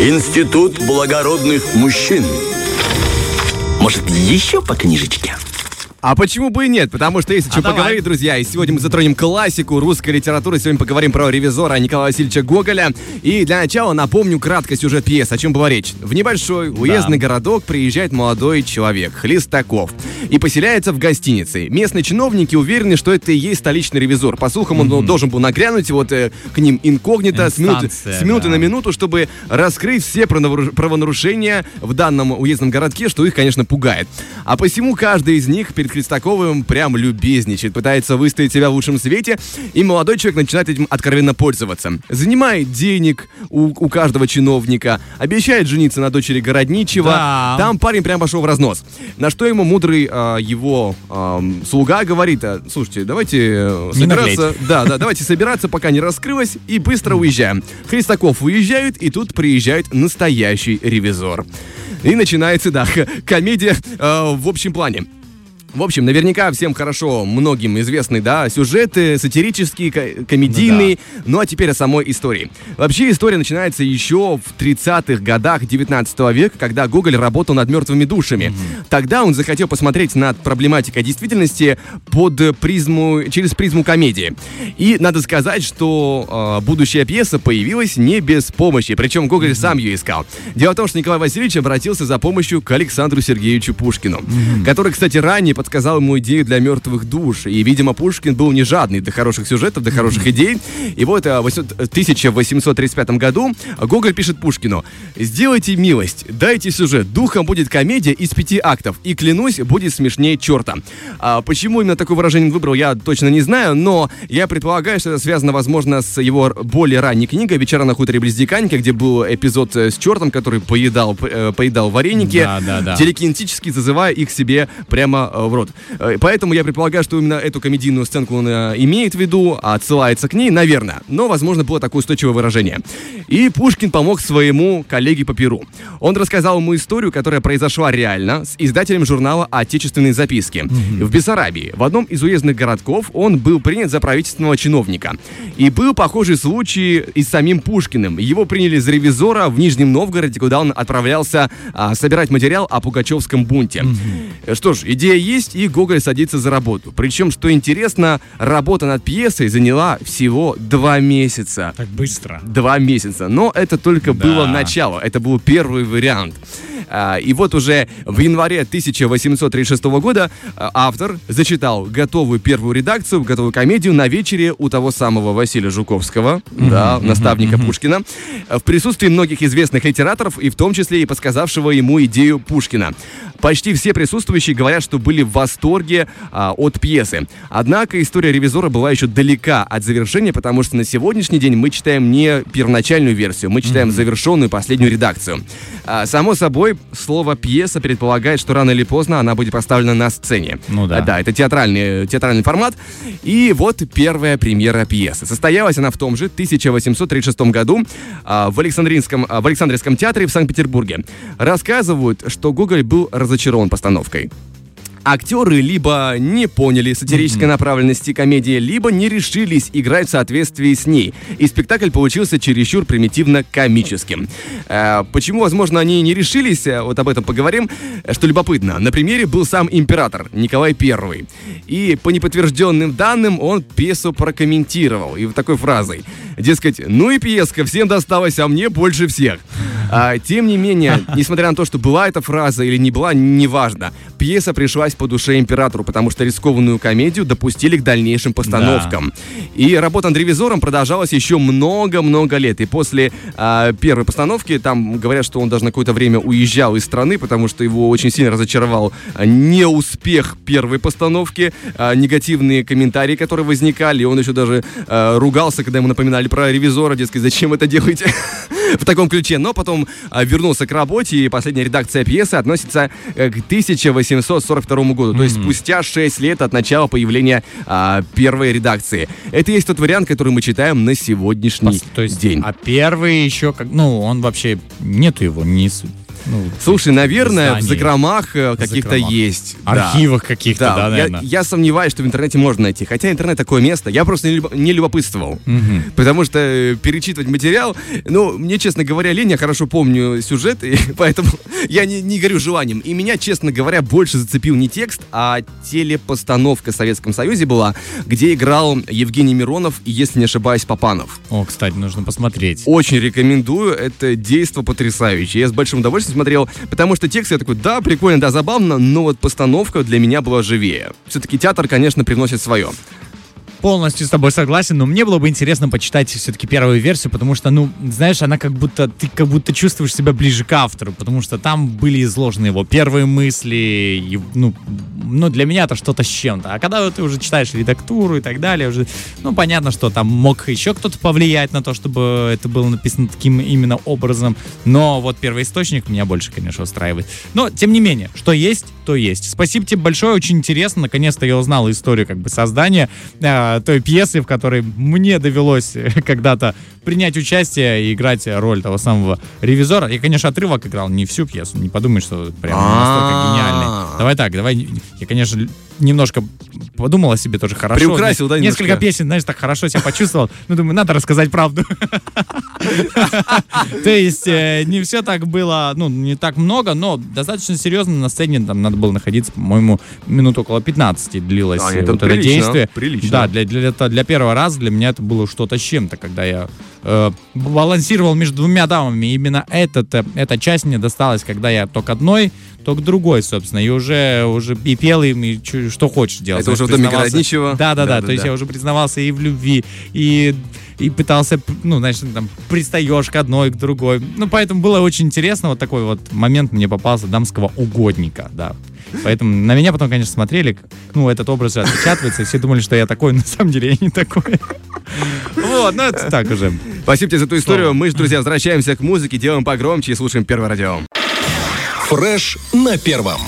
Институт благородных мужчин. Может, еще по книжечке? А почему бы и нет? Потому что есть о чем А поговорить, друзья. И сегодня мы затронем классику русской литературы. Сегодня поговорим про ревизора Николая Васильевича Гоголя. И для начала напомню кратко сюжет пьесы. О чем была речь? В небольшой уездный городок приезжает молодой человек, Хлестаков, и поселяется в гостинице. Местные чиновники уверены, что это и есть столичный ревизор. По слухам, он должен был нагрянуть вот э, к ним инкогнито с минуты, с минуты да. на минуту, чтобы раскрыть все правонару- правонарушения в данном уездном городке, что их, конечно, пугает. А посему каждый из них перед Хлестаковым прям любезничает, пытается выставить себя в лучшем свете, и молодой человек начинает этим откровенно пользоваться. Занимает денег у, у каждого чиновника, обещает жениться на дочери городничего. Да. Там парень прям пошел в разнос. На что ему мудрый а, его ам, слуга говорит, а, слушайте, давайте э, Не собираться, да, да, давайте собираться, пока не раскрылось, и быстро уезжаем. Христаков уезжает, и тут приезжает настоящий ревизор. И начинается, да, комедия э, в общем плане. В общем, наверняка всем хорошо, многим известны, да, сюжеты сатирические, ко- комедийные. Ну, а теперь о самой истории. Вообще история начинается еще в 30-х годах 19 века, когда Гоголь работал над мертвыми душами. Тогда он захотел посмотреть над проблематикой действительности под призму, через призму комедии. И надо сказать, что э, будущая пьеса появилась не без помощи, причем Гоголь сам ее искал. Дело в том, что Николай Васильевич обратился за помощью к Александру Сергеевичу Пушкину, который, кстати, ранее подсказал ему идею для мертвых душ. И, видимо, Пушкин был не жадный до хороших сюжетов, до хороших идей. И вот э, в 1835 году Гоголь пишет Пушкину, «Сделайте милость, дайте сюжет, духом будет комедия из пяти актов, и, клянусь, будет смешнее черта». А почему именно такое выражение выбрал, я точно не знаю, но я предполагаю, что это связано, возможно, с его более ранней книгой «Вечера на хуторе близ Диканьки», где был эпизод э, с чертом, который поедал, э, поедал вареники, Да, да, да. телекинетически зазывая их себе прямо э, в рот. Э, Поэтому я предполагаю, что именно эту комедийную сценку он э, имеет в виду, отсылается к ней, наверное. Но, возможно, было такое устойчивое выражение. И Пушкин помог своему коллеге по Перу. Он рассказал ему историю, которая произошла реально с издателем журнала «Отечественные записки». В Бессарабии, в одном из уездных городков, он был принят за правительственного чиновника. И был похожий случай и с самим Пушкиным. Его приняли за ревизора в Нижнем Новгороде, куда он отправлялся а, собирать материал о Пугачевском бунте. Э, Что ж, идея есть, и Гоголь садится за работу. Причем, что интересно, работа над пьесой заняла всего два месяца. Так быстро. Два месяца. Но это только Да. было начало. Это был первый вариант. А, И вот уже в январе 1836 года а, автор зачитал готовую первую редакцию, готовую комедию на вечере у того самого Василия Жуковского, да, наставника Пушкина, а, в присутствии многих известных литераторов и в том числе и подсказавшего ему идею Пушкина. Почти все присутствующие говорят, что были в восторге а, от пьесы. Однако история ревизора была еще далека от завершения, потому что на сегодняшний день мы читаем не первоначальную версию, мы читаем завершенную последнюю редакцию. А, само собой, слово пьеса предполагает, что рано или поздно она будет поставлена на сцене. Ну да. А, да, это театральный, театральный формат. И вот первая премьера пьесы. Состоялась она в том же 1836 году а, в, Александринском, а, в Александрийском театре в Санкт-Петербурге. Рассказывают, что Гоголь был разочарован постановкой. Актеры либо не поняли сатирической направленности комедии, либо не решились играть в соответствии с ней. И спектакль получился чересчур примитивно комическим. Э, почему, возможно, они не решились, э, вот об этом поговорим. Что любопытно, на примере был сам император Николай I. И по неподтвержденным данным он пьесу прокомментировал. И вот такой фразой. Дескать, ну и пьеска, всем досталось, а мне больше всех. А, тем не менее, несмотря на то, что была эта фраза или не была, неважно. Пьеса пришлась по душе императору, потому что рискованную комедию допустили к дальнейшим постановкам. И работа над ревизором продолжалась еще много-много лет. И после а, первой постановки, там говорят, что он даже на какое-то время уезжал из страны, потому что его очень сильно разочаровал а, неуспех первой постановки, а, негативные комментарии, которые возникали. И он еще даже а, ругался, когда ему напоминали про ревизора, дескать, зачем это делаете? в таком ключе, но потом а, вернулся к работе, и последняя редакция пьесы относится э, к 1842 году, то есть спустя 6 лет от начала появления а, первой редакции. Это есть тот вариант, который мы читаем на сегодняшний Пос- То есть, день. а первый еще как, ну, он вообще нету его, не, Ну, Слушай, наверное, в закромах э, каких-то есть. Архивах да. каких-то, да, да наверное. Я, я сомневаюсь, что в интернете можно найти. Хотя интернет такое место. Я просто не, не любопытствовал. Угу. Потому что э, перечитывать материал, ну, мне, честно говоря, лень, я хорошо помню сюжет, и поэтому я не, не горю желанием. И меня, честно говоря, больше зацепил не текст, а телепостановка в Советском Союзе была, где играл Евгений Миронов и, если не ошибаюсь, Папанов. О, кстати, нужно посмотреть. Очень рекомендую. Это действо потрясающее. Я с большим удовольствием смотрел, потому что текст я такой, да, прикольно, да, забавно, но вот постановка для меня была живее. Все-таки театр, конечно, приносит свое полностью с тобой согласен, но мне было бы интересно почитать все-таки первую версию, потому что, ну, знаешь, она как будто, ты как будто чувствуешь себя ближе к автору, потому что там были изложены его первые мысли, и, ну, ну, для меня это что-то с чем-то. А когда ты уже читаешь редактуру и так далее, уже, ну, понятно, что там мог еще кто-то повлиять на то, чтобы это было написано таким именно образом, но вот первый источник меня больше, конечно, устраивает. Но, тем не менее, что есть, то есть. Спасибо тебе большое, очень интересно, наконец-то я узнал историю как бы создания э, той пьесы, в которой мне довелось когда-то принять участие и играть роль того самого ревизора. Я, конечно, отрывок играл, не всю пьесу, не подумай, что прям настолько гениальный. Давай так, давай, я, конечно, немножко подумал о себе тоже хорошо. Приукрасил, да, Несколько песен, знаешь, так хорошо себя почувствовал. Ну, думаю, надо рассказать правду. То есть, э, не все так было, ну, не так много, но достаточно серьезно на сцене там надо было находиться, по-моему, минут около 15 длилось а, это, это действие. Прилично. Да, для, для, для первого раза для меня это было что-то с чем-то, когда я э, балансировал между двумя дамами. Именно этот, э, эта часть мне досталась, когда я то к одной, то к другой, собственно. И уже, уже и пел им, и что хочешь делать. Это уже в доме городничего. Да, да, да. То есть я уже признавался и в любви, и и пытался, ну, знаешь, там, пристаешь к одной, к другой. Ну, поэтому было очень интересно, вот такой вот момент мне попался дамского угодника, да. Поэтому на меня потом, конечно, смотрели, ну, этот образ же отпечатывается, и все думали, что я такой, на самом деле я не такой. Вот, ну, это так уже. Спасибо тебе за эту историю. Мы же, друзья, возвращаемся к музыке, делаем погромче и слушаем Первое радио. Фреш на первом.